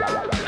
Bye.